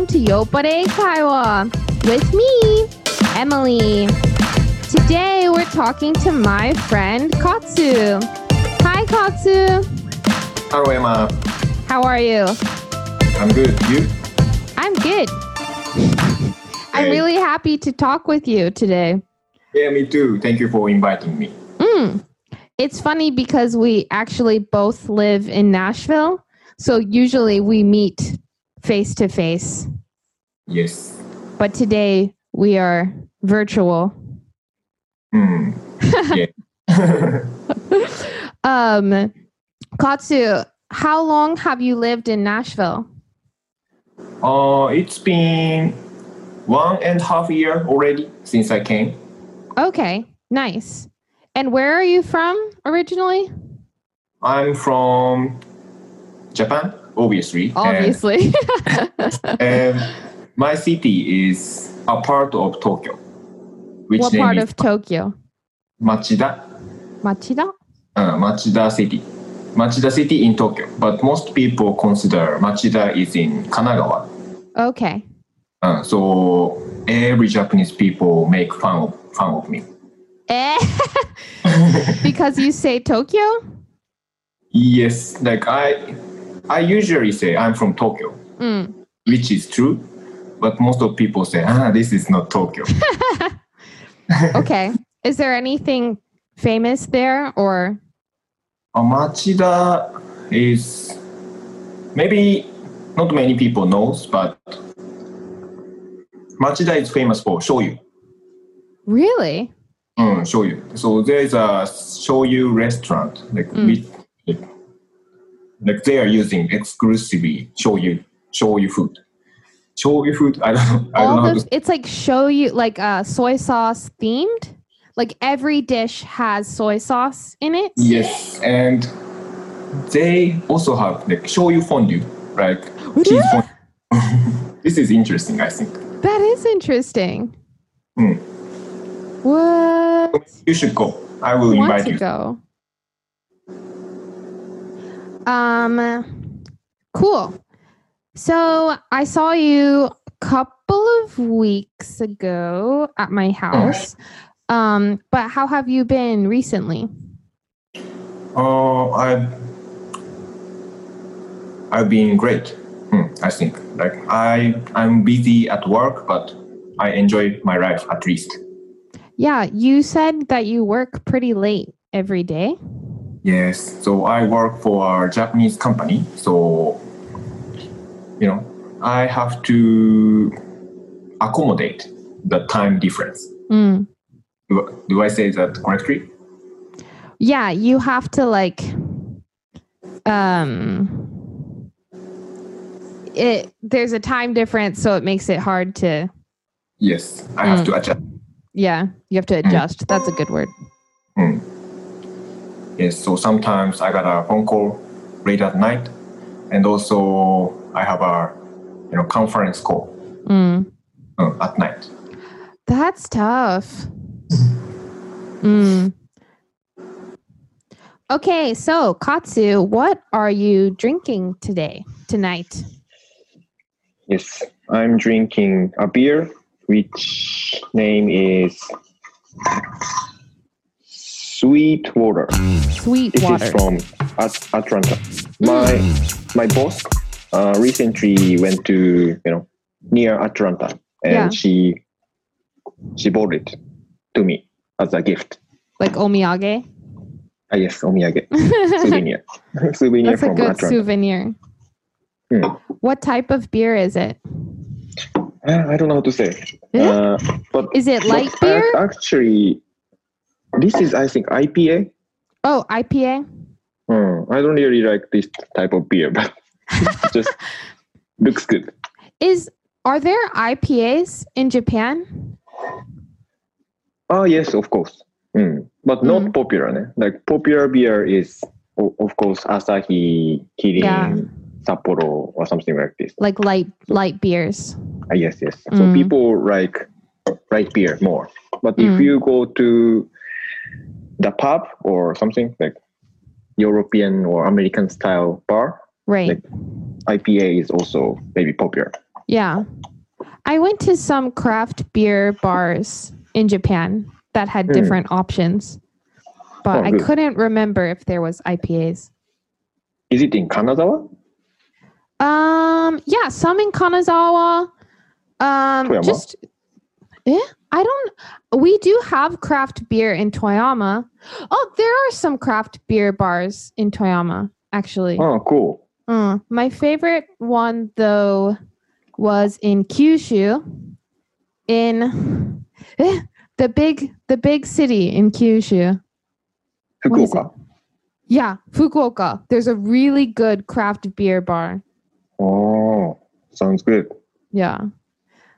welcome to Yopparei Kaiwa with me, Emily. Today we're talking to my friend Katsu. Hi, Katsu. Hello, Emma. How are you? I'm good. You? I'm good. I'm really happy to talk with you today. Yeah, me too. Thank you for inviting me. Mm. It's funny because we actually both live in Nashville. So usually we meet face to face. Yes. But today we are virtual. Hmm. Yeah. Um, Katsu, how long have you lived in Nashville? uh, it's been one and a half year already since I came. Okay, nice. And where are you from originally? I'm from Japan, obviously. Obviously. And, my city is a part of Tokyo. Which what part of Tokyo? Machida? Machida? Uh, Machida City. Machida City in Tokyo. But most people consider Machida is in Kanagawa. Okay. Uh, so every Japanese people make fun of fun of me. Eh? because you say Tokyo? Yes, like I I usually say I'm from Tokyo, Mm. which is true, but most of people say ah this is not Tokyo. Okay. Is there anything famous there or uh, Machida is maybe not many people knows, but Machida is famous for shoyu. really? Mm, shoyu. So there is a shoyu restaurant, like Mm. with, like, they are using exclusively shoyu shoyu food. Shoyu food. I don't know. I don't know the to. it's like show you like uh soy sauce themed? Like every dish has soy sauce in it? Yes, and they also have like shoyu fondue, like cheese fondue. this is interesting. I think That is interesting. Hmm. What? you should go. I will want invite to you. go. Um, cool. So I saw you a couple of weeks ago at my house. Um, but how have you been recently? Oh, I I've been great. Hmm, I think like I I'm busy at work, but I enjoy my life at least. Yeah, you said that you work pretty late every day. Yes. So I work for a Japanese company. So you know I have to accommodate the time difference. Mm. Do, do I say that correctly? Yeah, you have to like um it there's a time difference so it makes it hard to Yes. I have Mm. to adjust. yeah, you have to adjust. That's a good word. Yes, so sometimes I got a phone call late at night, and also I have a you know conference call Mm. uh, at night. That's tough. Mm. Okay, so Katsu, what are you drinking today, tonight? Yes, I'm drinking a beer which name is Sweet Water. Sweet This water. is from At- Atlanta. My my boss uh, recently went to you know near Atlanta and Yeah. she she bought it to me as a gift. like omiyage. Ah yes, omiyage souvenir souvenir That's a good Atlanta. souvenir. Hmm. What type of beer is it? Uh, I don't know how to say. Yeah. Uh, but Is it light beer? Actually, this is I think IPA. Oh, IPA. Hmm, I don't really like this type of beer, but just looks good. Is are there IPAs in Japan? Oh yes, of course. Hmm, But not Mm. popular. Ne? Like popular beer is of course Asahi, Kirin, Yeah. Sapporo, or something like this. Like light light beers. Ah, yes, yes. So Mm. people like light beer more. But if Mm. you go to the pub or something like European or American style bar, Right. Like- IPA is also maybe popular. Yeah. I went to some craft beer bars in Japan that had Hmm. different options, but Oh, I couldn't remember if there was IPAs. Is it in Kanazawa? Um, yeah, some in Kanazawa. Um, Toyama? just eh, I don't. We do have craft beer in Toyama. Oh, there are some craft beer bars in Toyama, actually. Oh, cool. Mm, my favorite one though was in Kyushu, in eh, the big the big city in Kyushu. What is it? Fukuoka. Yeah, Fukuoka. There's a really good craft beer bar. Oh, sounds good. Yeah.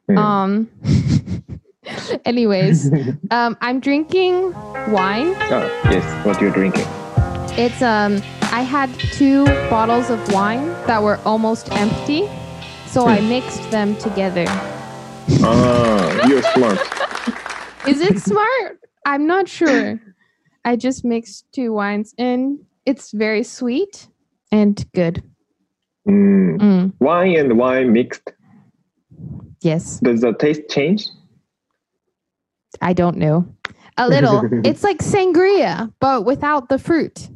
Hmm. Um. anyways, um, I'm drinking wine. Ah, yes, what you're drinking. It's um. I had two bottles of wine that were almost empty, so I mixed them together. Ah, you're smart. Is it smart? I'm not sure. I just mixed two wines and it's very sweet and good. Mm. Mm, Wine and wine mixed. Yes, Does the taste change? I don't know. A little. it's like sangria, but without the fruit.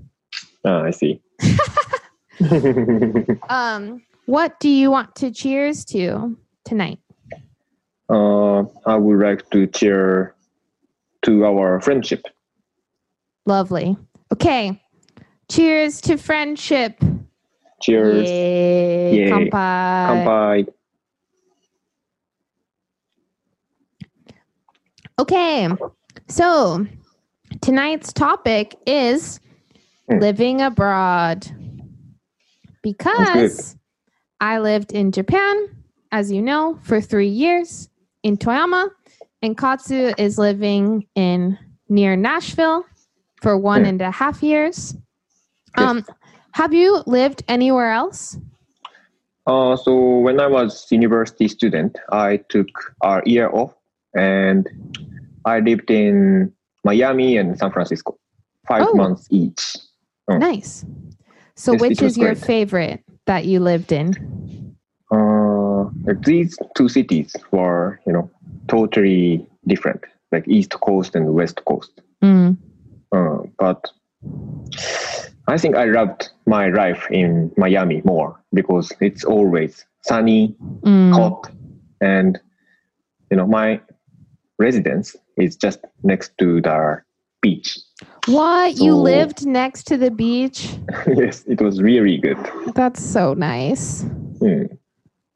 Ah, I see. Um, what do you want to cheers to tonight? uh, I would like to cheer to our friendship. Lovely. Okay. Cheers to friendship. Cheers. Yay. Yay. Kanpai. Kanpai. Okay. So tonight's topic is Hmm. living abroad. Because I lived in Japan, as you know, for three years in Toyama, and Katsu is living in near Nashville for one Hmm. and a half years. Yes. Um, have you lived anywhere else? Uh, so when I was university student, I took a year off and I lived in Miami and San Francisco, five Oh. months each. Oh. Nice. So, it which is your great. favorite that you lived in? Uh, these two cities were, you know, totally different, like East Coast and West Coast. Mm. Uh, but I think I loved my life in Miami more because it's always sunny, Mm. hot, and you know my residence is just next to the beach. What? You lived next to the beach? yes, it was really good. That's so nice. Mm.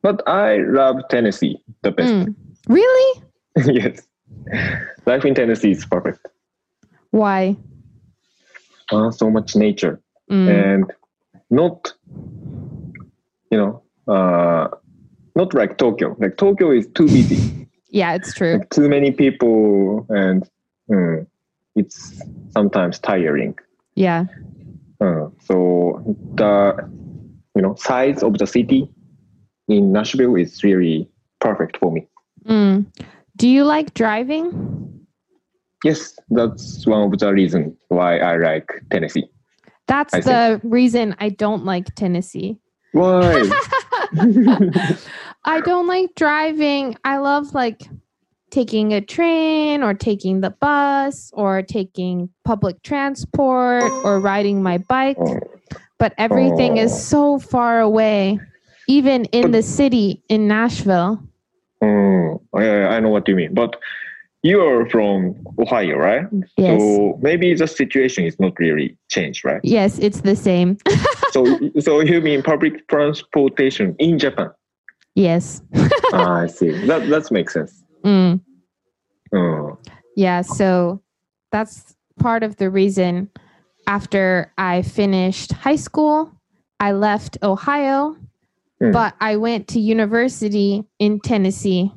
But I love Tennessee the best. Mm. Really? yes, life in Tennessee is perfect. Why? Uh, so much nature Mm. and not, you know, uh, not like Tokyo. Like Tokyo is too busy. Yeah, it's true. too many people and mm, it's sometimes tiring Yeah. Uh, so the you know size of the city in nashville is really perfect for me Mm. Do you like driving? yes that's one of the reasons why i like tennessee That's I the reason I don't like Tennessee. why I don't like driving. I love like taking a train or taking the bus or taking public transport or riding my bike. Oh. But everything is Oh. so far away, even in But- the city in Nashville. Mm, I, I know what you mean but you're from ohio right Yes. so maybe the situation is not really changed right Yes, it's the same. so so you mean public transportation in japan yes. ah, i see that that makes sense Mm. Mm. Yeah, so that's part of the reason after I finished high school, I left Ohio, Mm. but I went to university in Tennessee.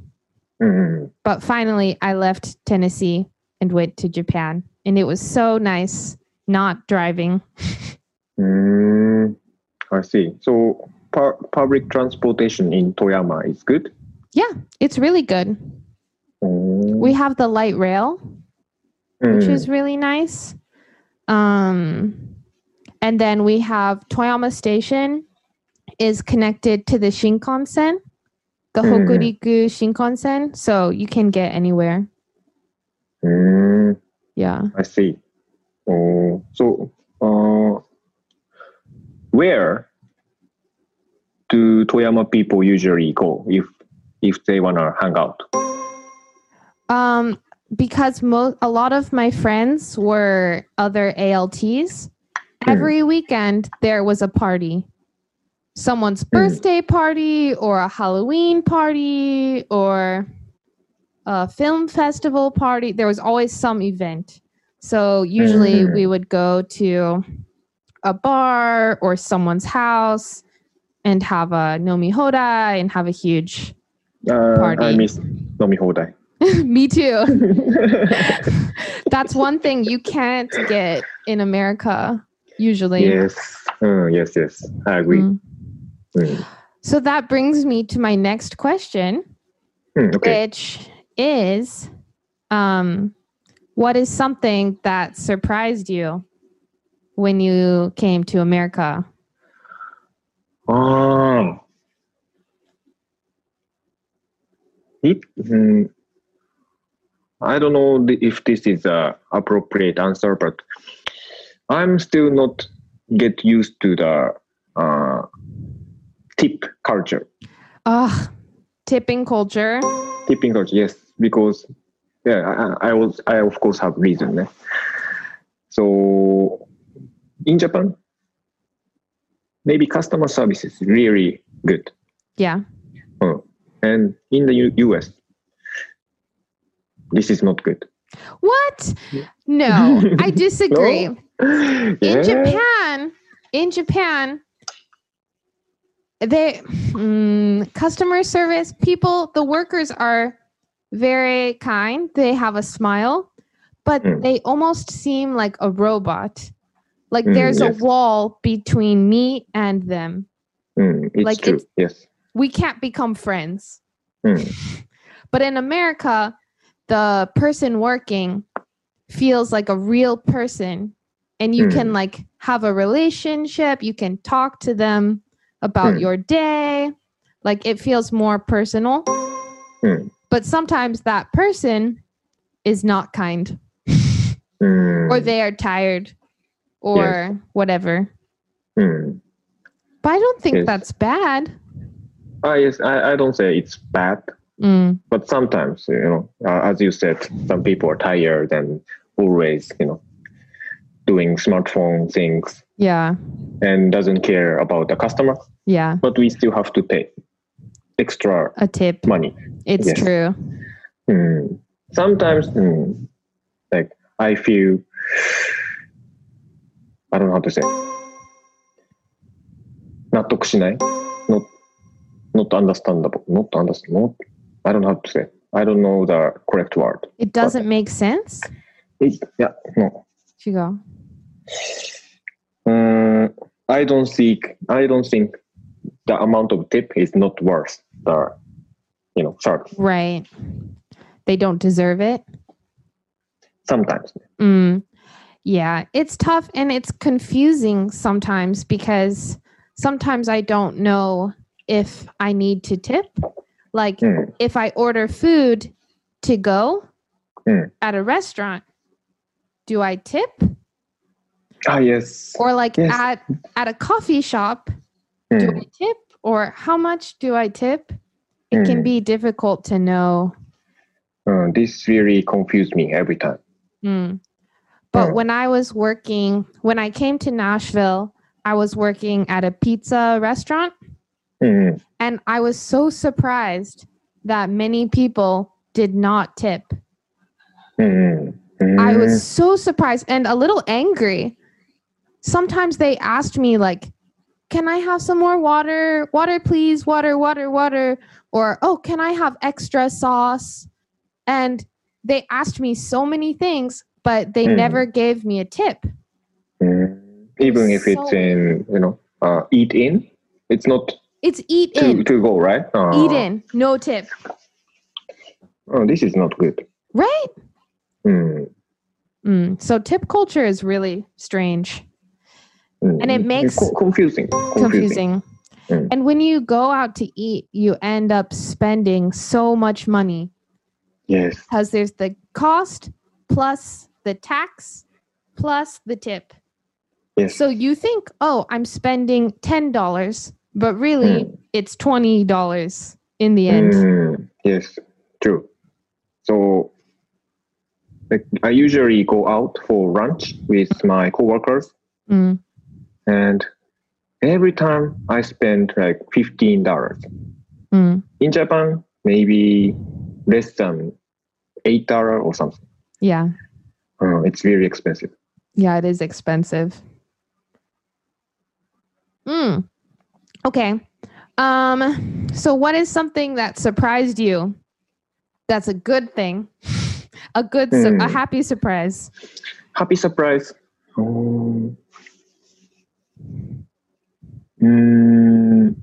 Mm. But finally, I left Tennessee and went to Japan. And it was so nice not driving. Mm, I see. So pu- public transportation in Toyama is good. Yeah, it's really good. Mm, We have the light rail, which mm, is really nice. Um, and then we have Toyama Station is connected to the Shinkansen. the Mhm. Hokuriku Shinkansen, so you can get anywhere. Mm, Yeah. I see. Oh, so uh, where do Toyama people usually go if if they wanna hang out? Um, because mo- a lot of my friends were other ALTs. Every weekend there was a party. Someone's birthday party or a Halloween party or a film festival party. There was always some event. So usually Mhm. we would go to a bar or someone's house and have a nomi hodai and have a huge Uh, I miss Nomi Hodai. me too That's one thing you can't get in America usually. yes, uh, yes, yes. I agree. Mm. Mm. So that brings me to my next question, Mm, okay. which is um what is something that surprised you when you came to America? Ah. It, mm, I don't know if this is a appropriate answer, but I'm still not get used to the uh, tip culture. Ah, tipping culture. Tipping culture, yes, because yeah, I, I was I of course have reason. eh. So in Japan, maybe customer service is really good. Yeah. And in the U- US, this is not good. What? No, I disagree. Yeah. in Japan, in Japan, they mm, customer service people, the workers are very kind. They have a smile, but Mm. they almost seem like a robot. Like Mm, there's yes. a wall between me and them. Mm, it's like true. it's- yes. We can't become friends. Mm. But in America, the person working feels like a real person and you Mm. can like have a relationship, you can talk to them about Mm. your day. Like it feels more personal. Mm. But sometimes that person is not kind Mm, or they are tired or whatever. mm. But I don't think Yes. that's bad. Ah, yes, I, I don't say it's bad, Mm, but sometimes, you know, uh, as you said, some people are tired and always, you know, doing smartphone things yeah. and doesn't care about the customer, Yeah. but we still have to pay extra A tip. money. It's Yes. true. Mm. Sometimes, mm, like I feel, I don't know how to say. 納得しない Not, not understandable. Not understand. Not, I don't know how to say. I don't know the correct word. It doesn't make sense. It, yeah, no. Chigo. Mm, I don't think. I don't think the amount of tip is not worth the, you know, service. Right. They don't deserve it. Sometimes. Mm. Yeah, it's tough and it's confusing sometimes because sometimes I don't know if I need to tip. Like Mm, if I order food to go Mm. at a restaurant, do I tip? ah, yes. Or like Yes. at at a coffee shop, do Mm, I tip? Or how much do I tip? It can Mm. be difficult to know. uh, this really confused me every time. But when I was working, when I came to Nashville, I was working at a pizza restaurant Mm, and I was so surprised that many people did not tip. mm. I was so surprised and a little angry. Sometimes they asked me like, "Can I have some more water? Water please, water, water, water." Or, "Oh, can I have extra sauce?" And they asked me so many things, but they Mm. never gave me a tip. Mm, even if it's in you know uh, eat in it's not It's eat to, in, to go right uh, eat in, no tip, oh, this is not good right? Mm, Mm. So tip culture is really strange, mm. And it makes- Co- confusing confusing, confusing. Mm. And when you go out to eat, you end up spending so much money Yes. because there's the cost plus the tax plus the tip. Yes. So you think, oh, I'm spending $10, but really Mm. it's $20 in the end. Mm, yes, true. So, like, I usually go out for lunch with my coworkers, Mm. and every time I spend like fifteen dollars. Mm. In Japan, maybe less than eight dollar or something. Yeah. Uh, it's very expensive. Yeah, it is expensive. Mm. Okay. Um, so what is something that surprised you? That's a good thing. A good su- a Hmm. happy surprise. Happy surprise. Um, mm,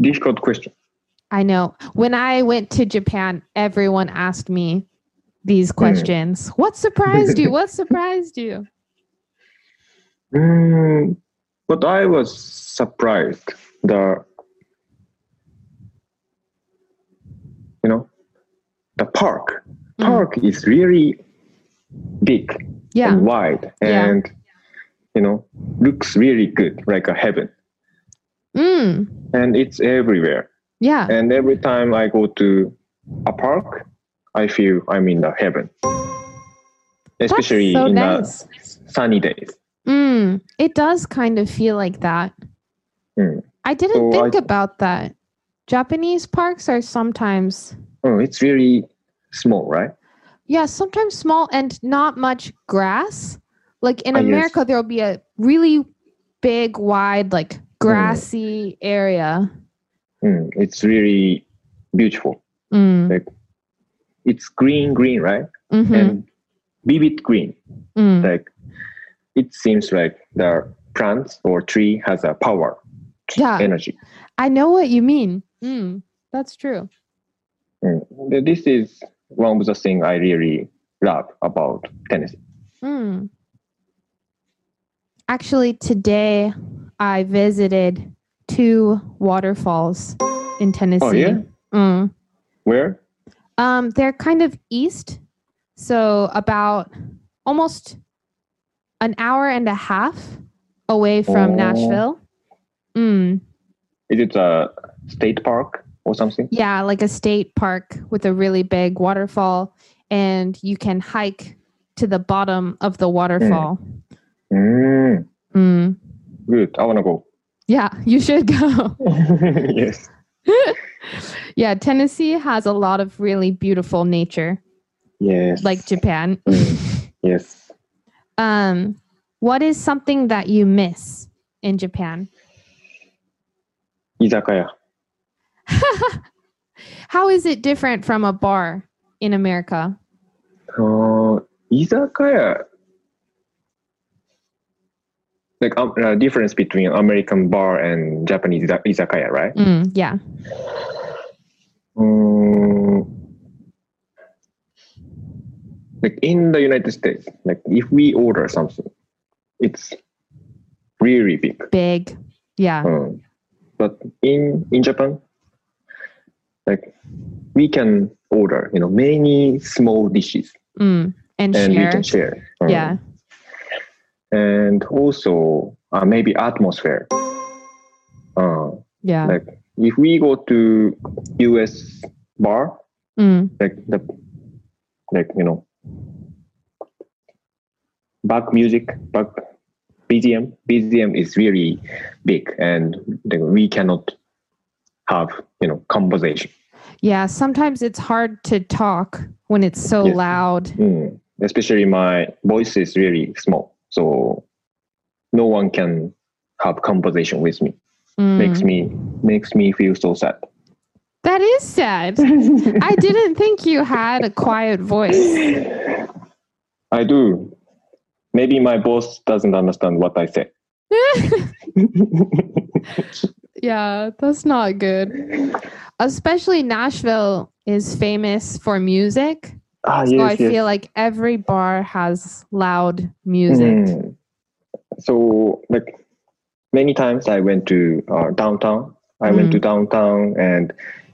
difficult question. I know. When I went to Japan, everyone asked me these questions. What surprised you? What surprised you? Mm, but I was surprised. The you know the park. Mm. Park is really big Yeah. and wide Yeah. and you know looks really good like a heaven Mm. and it's everywhere Yeah. and every time i go to a park i feel i'm in the heaven especially so in nice. the sunny days Mm, it does kind of feel like that. Mm. I didn't So think I- about that. Japanese parks are sometimes, oh, it's really small right yeah, sometimes small and not much grass. Like in Ah. America, there'll be a really big, wide, like grassy area. Mm, it's really beautiful Mm, like it's green green right mhm, and vivid green mm. like it seems like the plant or tree has a power Yeah, energy I know what you mean. Mm, that's true. Mm. This is one of the things I really love about Tennessee. Mm. Actually, today I visited two waterfalls in Tennessee. Oh, yeah? Mm. Where? Um, they're kind of east, so about almost an hour and a half away from Oh. Nashville. Mm. Is it a state park or something? Yeah, like a state park with a really big waterfall, and you can hike to the bottom of the waterfall. Mm, Mm. good. I want to go. Yeah, you should go. yes. yeah, Tennessee has a lot of really beautiful nature, Yes. like Japan. Mm. Yes. um, what is something that you miss in Japan? Izakaya. How is it different from a bar in America? Uh, izakaya. Like um, uh, difference between American bar and Japanese izakaya, right? Mm, yeah. Um, like in the United States, like if we order something, it's really big. Big. Yeah. Um, but in in Japan, like we can order, you know, many small dishes Mm, and, and we can share. Um, Yeah. and also uh, maybe atmosphere. Uh, Yeah. like if we go to U.S. bar, Mm, like the like you know back music back bgm bgm is really big and we cannot have you know conversation yeah. Sometimes it's hard to talk when it's so Yes. loud. Mm. especially my voice is really small so no one can have conversation with me Mm. makes me makes me feel so sad That is sad. I didn't think you had a quiet voice. i do maybe my boss doesn't understand what i say yeah, that's not good. Especially Nashville is famous for music. ah So I yes yes feel like every bar has loud music. Mm. So like many times I went to uh, downtown. I went to downtown and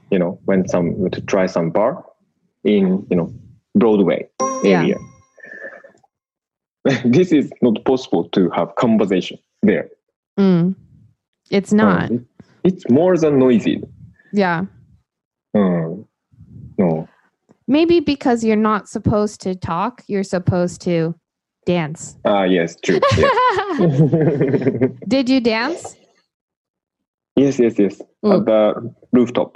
you know went some to try some bar in you know Broadway area. Yeah. this is not possible to have conversation there. Mm. It's not. Uh, it's more than noisy. Yeah. Um, no. Maybe because you're not supposed to talk, you're supposed to dance. Ah, yes, true. Yes, Did you dance? yes, yes. yes. Mm. At the rooftop.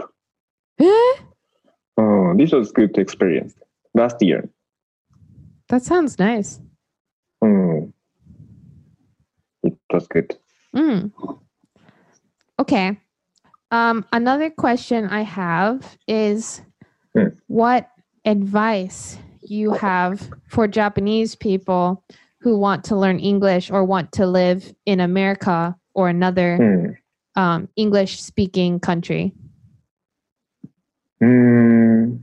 Oh, this was good experience last year. that sounds nice. Mm. It was good. Mm. Okay. Um, another question I have is Hmm. what advice you have for Japanese people who want to learn English or want to live in America or another Mm. um, English speaking country? Mm.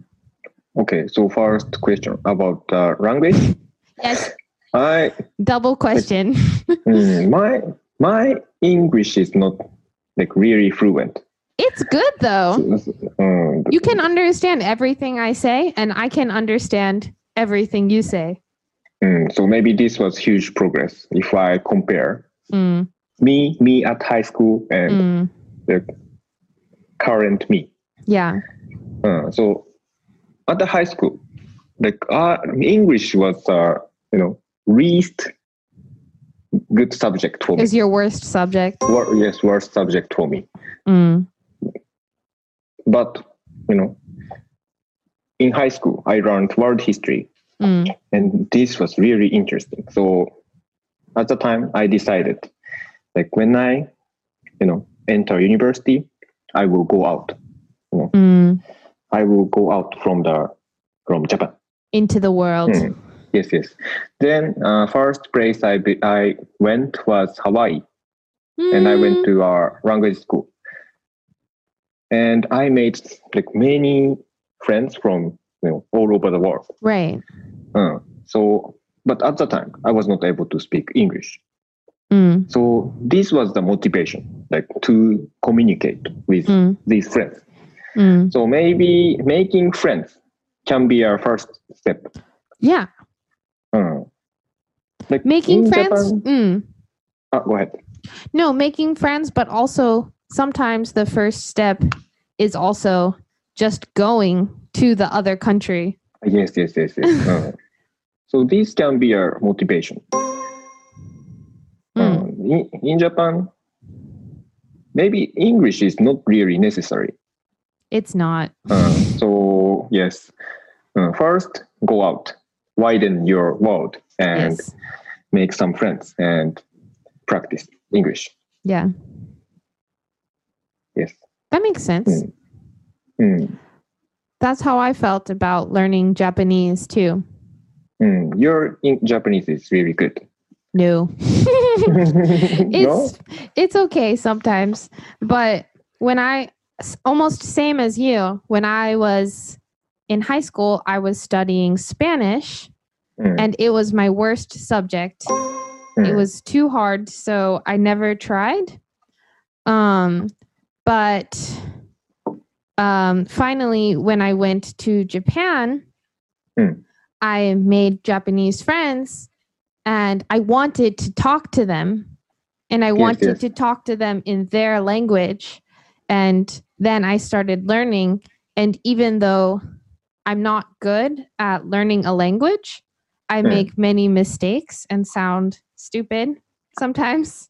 Okay, so first question about the language. Yes. I Double question. mm, my my English is not like really fluent. It's good though. Mm, You can understand everything I say, and I can understand everything you say. mm, so maybe this was huge progress if I compare Mm, me me at high school and mm, the current me. yeah. Uh, so at the high school, like uh, English was uh, you know least good subject for me. Is your worst subject? Wor- yes, worst subject for me. Mm, But you know, in high school, I learned world history, mm, and this was really interesting. So at the time, I decided, like when I, you know, enter university, I will go out. You mm. I will go out from the from Japan. Into the world. Hmm. Yes, yes. Then uh, first place I be, I went was Hawaii, and I went Mm, to our language school. And I made like many friends from you know all over the world. Right. Uh, so, but at the time, I was not able to speak English. Mm, So this was the motivation, like to communicate with mm, these friends. mm. So maybe making friends can be our first step. Yeah. Uh, like Making friends. Japan- Mm. Ah, go ahead. No, making friends, but also sometimes the first step is also just going to the other country. Yes, yes, yes, yes. Uh, so this can be our motivation. Mm. Uh, in, in Japan, maybe English is not really necessary. It's not. Uh, so yes, uh, first go out, widen your world, and Yes. make some friends and practice English. Yeah. That makes sense. Mm. Mm, That's how I felt about learning Japanese too. mm. Your in- Japanese is really good. No. no? it's it's okay sometimes but when I almost same as you when i was in high school i was studying spanish Mm, and it was my worst subject it mm, was too hard so i never tried um but um finally when i went to japan Mm. i made japanese friends and i wanted to talk to them and i wanted yes. to talk to them in their language and then i started learning and even though i'm not good at learning a language I Mm. make many mistakes and sound stupid sometimes.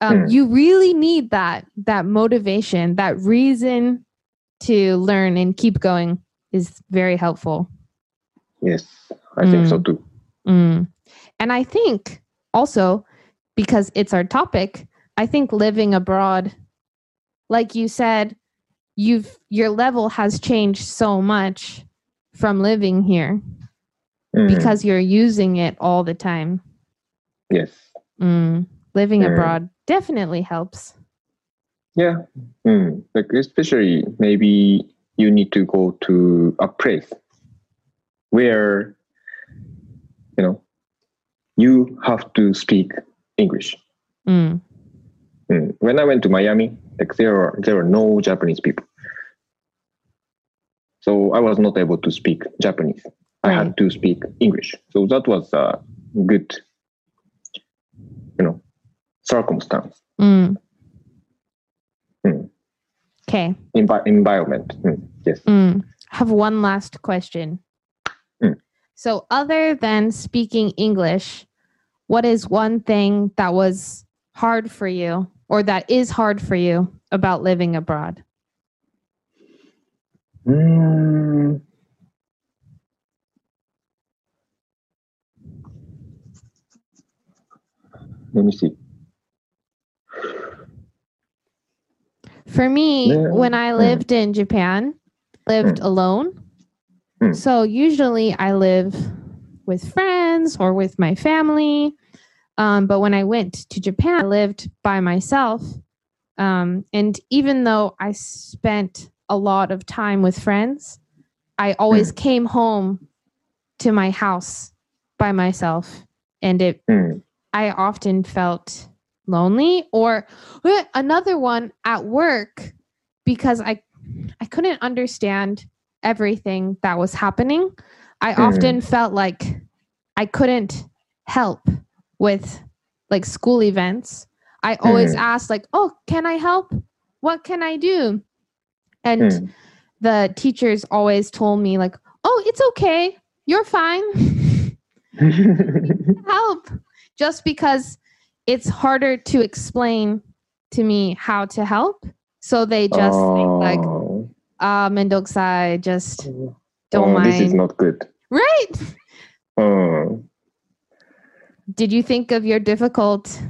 Um, Mm. You really need that that motivation, that reason to learn and keep going is very helpful. yes, I think so too. Mm. And I think also because it's our topic, I think living abroad, like you said, you've your level has changed so much from living here Mm, because you're using it all the time. yes, Mm. Living Mm. abroad definitely helps. yeah. Mm, like especially maybe you need to go to a place where you know you have to speak English. Mm. Mm. When I went to Miami, like there are there are no Japanese people, so I was not able to speak Japanese. I had to speak English. So that was a good, you know, circumstance, Mm. Mm. Okay. envi- environment. Mm, Yes. Mm. Have one last question. Mm. So, other than speaking English, what is one thing that was hard for you or that is hard for you about living abroad? Mm. Let me see. For me, Yeah. when I Mm. lived in Japan, lived alone. Mm. So usually I live with friends or with my family. Um, but when I went to Japan, I lived by myself. Um, and even though I spent a lot of time with friends, I always came home to my house by myself. And it Mm. I often felt lonely or eh, another one at work because I I couldn't understand everything that was happening. I Mm. often felt like I couldn't help with like school events. I always Mm. asked like, "Oh, can I help? What can I do?" And Mm. the teachers always told me like, "Oh, it's okay. You're fine." help just because it's harder to explain to me how to help. So they just think like, Oh. ah, mendokusai, just don't Oh, This is not good. right. Oh. Did you think of your difficult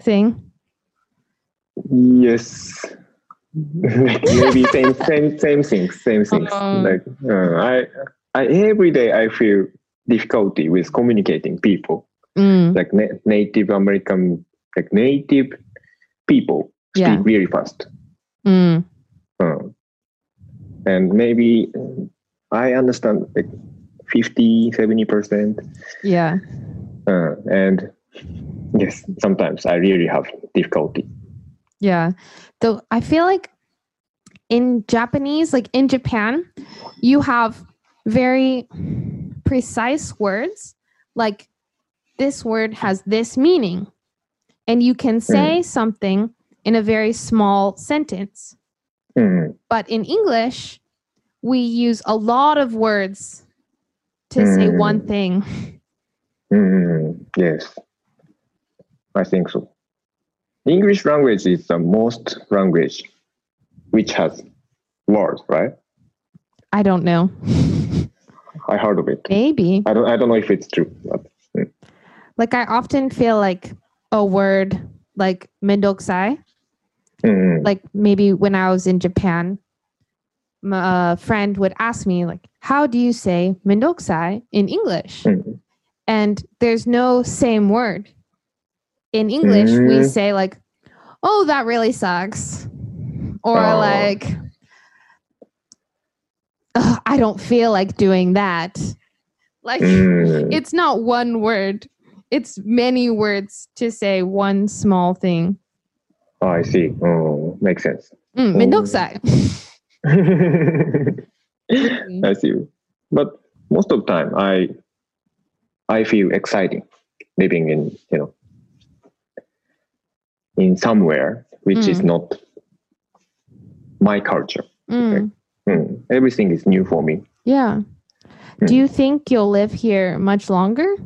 thing? Yes. like maybe same same same things, same things. Um. like uh, I I every day I feel difficulty with communicating people. Mm, Like na- Native American, like native people speak Yeah. really fast. mm, Uh, and maybe uh, I understand like 50, 70 percent. yeah. Uh, and yes, sometimes I really have difficulty. Yeah. Though I feel like in Japanese, like in Japan, you have very precise words. Like this word has this meaning. And you can say something in a very small sentence. Mm, But in English, we use a lot of words to say one Mm. thing. mm, yes, I think so. English language is the most language which has words, right? I don't know. I heard of it. Maybe. I don't. I don't know if it's true. But, Like I often feel like a word like mendokusai mm, like maybe when I was in Japan, a friend would ask me like, "How do you say mendokusai in English?" mm, And there's no same word. In English, we Mm. say like, "Oh, that really sucks," or Oh. like, "I don't feel like doing that." Like mm. it's not one word; it's many words to say one small thing. Oh, I see. Oh, makes sense. Mm, Oh. mendokusai. I see. But most of the time, I I feel exciting living in you know in somewhere which is Mm. not my culture. Mm. Mm, Everything is new for me. Yeah. Hmm. Do you think you'll live here much longer?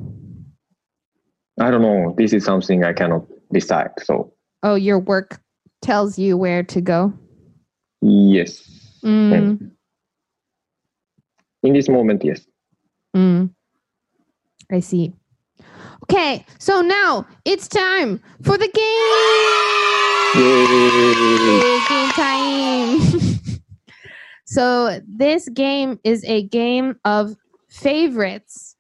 I don't know. This is something I cannot decide. So Oh, your work tells you where to go. yes, Mm, in this moment, yes. mm. I see. Okay, so now it's time for the game. Yay! Game time. so this game is a game of favorites.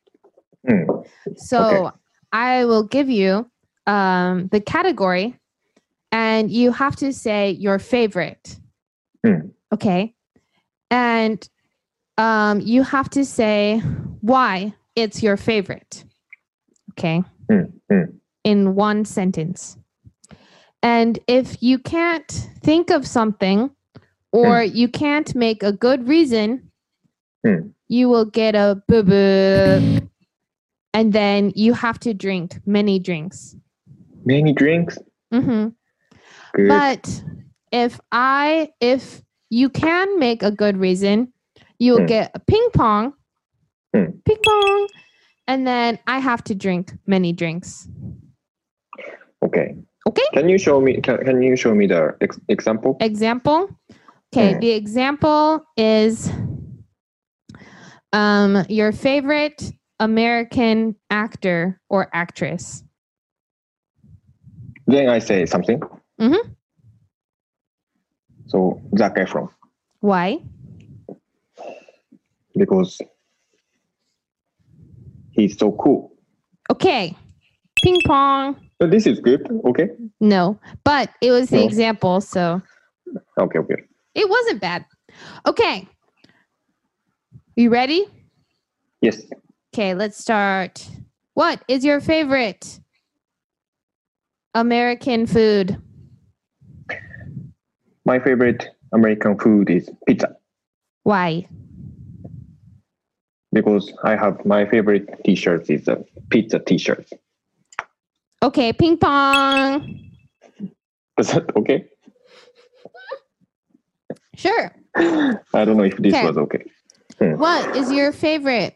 Mm, So Okay. I will give you um, the category, and you have to say your favorite. Hmm. Okay, and um, you have to say why it's your favorite. Okay, mm, mm. in one sentence, And if you can't think of something or you can't make a good reason, Hmm. you will get a boo boo. And then you have to drink many drinks. Many drinks. hmm Good. But if I, if you can make a good reason, you'll Hmm. get a ping pong, Hmm. ping pong, and then I have to drink many drinks. okay. Okay. Can you show me? Can, can you show me the ex- example? Example. Okay, Hmm. the example is um your favorite American actor or actress. Then I say something. Mhm. So Zac Efron, Why? because he's so cool. Okay. Ping pong. But this is good. Okay. No, but it was the No. example, so Okay. Okay. it wasn't bad. Okay. You ready? Yes. Okay, let's start. What is your favorite American food? My favorite American food is pizza Why? because I have my favorite T-shirt is a pizza T-shirt. Okay, ping pong. Is that okay? Sure. I don't know if this Okay. was okay. Hmm. What is your favorite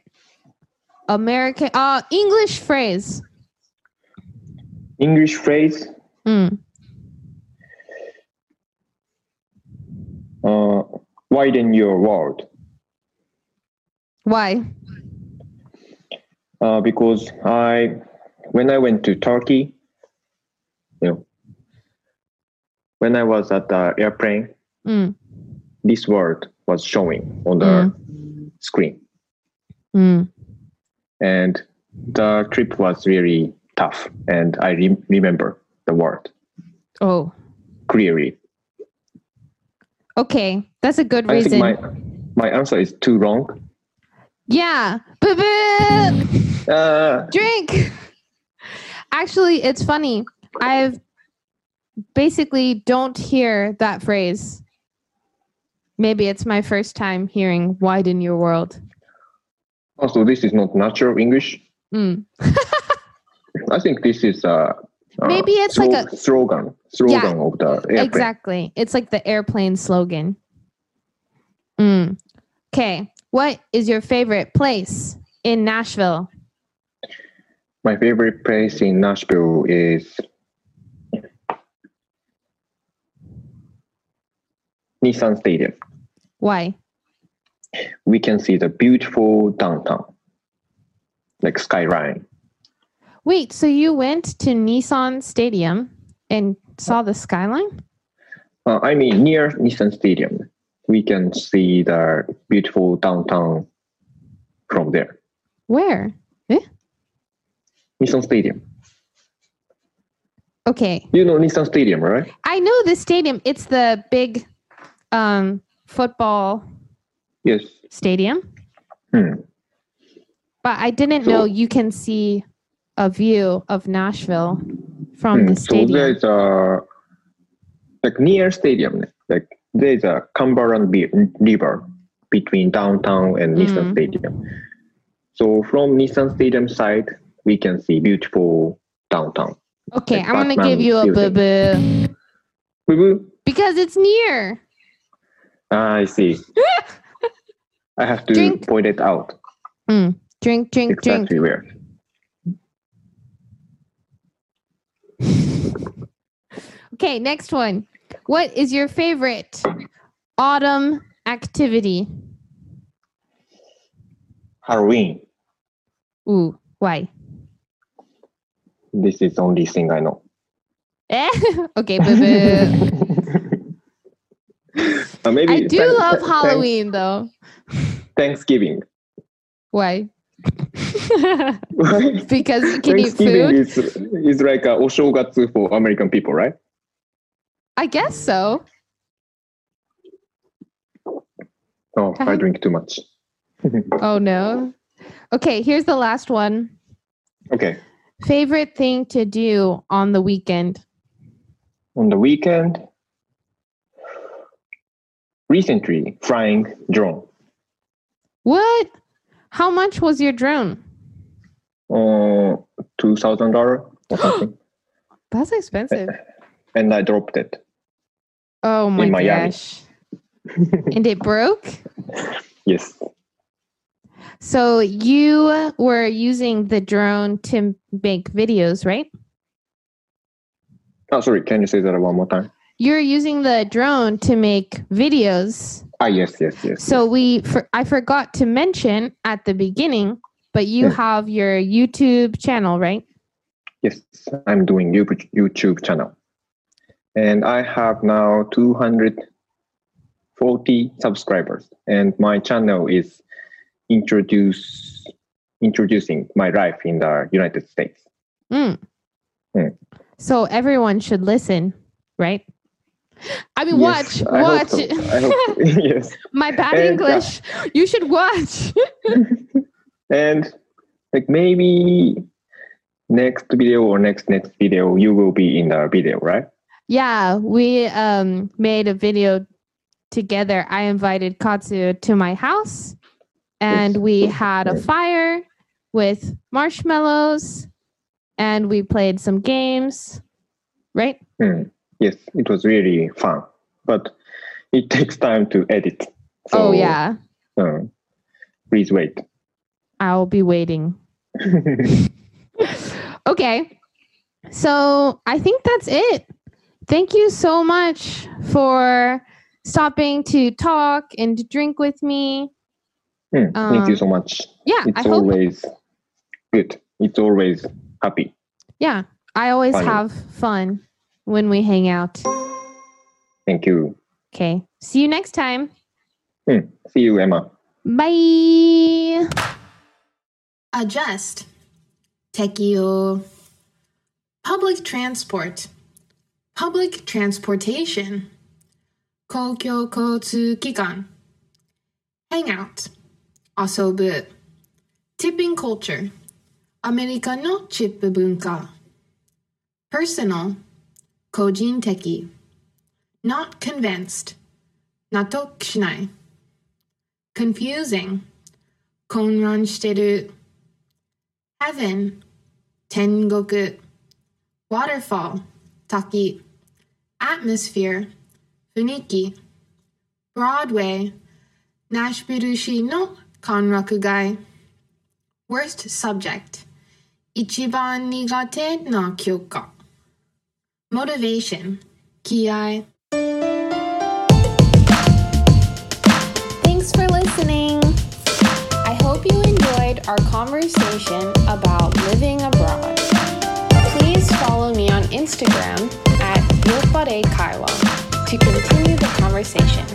American uh English phrase? English phrase. Mm. Uh, widen your world. Why? Uh, because I, when I went to Turkey, you know, when I was at the airplane, Mm. this word was showing on the screen, Mm. And the trip was really tough, and I re- remember the word Oh. clearly. Okay. That's a good I reason. think my my answer is too wrong. yeah. Boo boo. Uh, Drink. Actually, it's funny. I've basically don't hear that phrase. Maybe it's my first time hearing widen your world. Also, this is not natural English. Mm. I think this is a, a Maybe it's like a- slogan slogan of the airplane. Exactly. It's like the airplane slogan. Mm. Okay. What is your favorite place in Nashville? My favorite place in Nashville is Nissan Stadium. Why? We can see the beautiful downtown, like skyline. Wait, so you went to Nissan Stadium and saw the skyline? Uh, I mean, near Nissan Stadium, we can see the beautiful downtown from there. Where? Nissan Stadium. Okay. You know Nissan Stadium, right? I know the stadium. It's the big um football Yes. stadium, Hmm. but I didn't So- know you can see a view of Nashville from Hmm, the So stadium. there's a like near stadium, like there's a Cumberland River between downtown and Nissan Mm. Stadium. So from Nissan Stadium side, we can see beautiful downtown. Okay, like I'm gonna give you a boo boo Boo-boo. because it's near. Ah, I see. I have to Drink. point it out Mm. Drink, drink, drink. exactly where. Okay, next one. What is your favorite autumn activity? Halloween. Ooh, why? This is the only thing I know. Eh? okay, boo boo. Uh, maybe I do thank- love thank- Halloween though. Thanksgiving. Why? Because you can eat Thanksgiving food. is is like a oshogatsu for American people, right? I guess so. Oh, I drink too much. Oh no. Okay, here's the last one. Okay. Favorite thing to do on the weekend? on the weekend, recently flying drone. What? How much was your drone? Uh, two thousand dollar or something, That's expensive. and I dropped it. Oh my gosh. and it broke? Yes, So you were using the drone to make videos, right? Oh, sorry. Can you say that one more time? You're using the drone to make videos. Ah, yes, yes, yes. So we for, I forgot to mention at the beginning, but you Hmm. have your YouTube channel, right? yes, I'm doing YouTube YouTube channel, and I have now two hundred forty subscribers, and my channel is introduce introducing my life in the United States. Mm. Hmm. So everyone should listen, right? I mean, watch, Yes, I hope watch. so. I hope yes. My bad And, uh, English. You should watch. and like maybe next video or next next video you will be in the video right yeah, we um made a video together. I invited Katsu to my house, and Yes. we had a fire with marshmallows, and we played some games. Right? Hmm. Yes it was really fun but it takes time to edit oh yeah, uh, please wait I'll be waiting. okay. So I think that's it. Thank you so much for stopping to talk and to drink with me. Hmm, thank you Um, so much Yeah, it's I hope. always good it's always happy Yeah, I always Funny. have fun when we hang out. thank you Okay. See you next time. Hmm, see you emma Bye. adjust 適用 public transport public transportation 公共交通機関 hang out 遊ぶ tipping culture アメリカのチップ文化 personal Kojin teki. Not convinced. Natok shinai. Confusing. Konran shiteru. Heaven. Tengoku. Waterfall. Taki. Atmosphere. Funiki. Broadway. Nashbirushi no Kanrakugai. Worst subject. Ichiban nigate na kyoka motivation 気合 Thanks for listening. I hope you enjoyed our conversation about living abroad. Please follow me on Instagram at Yopparei Kaiwa to continue the conversation.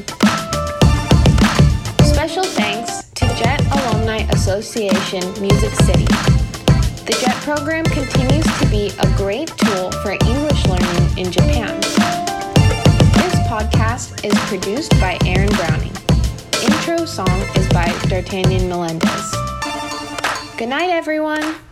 Special thanks to JET Alumni Association Music City. The JET program continues to be a great tool for English learning in Japan. This podcast is produced by Aaron Browning. Intro song is by D'Artagnan Melendez. Good night, everyone.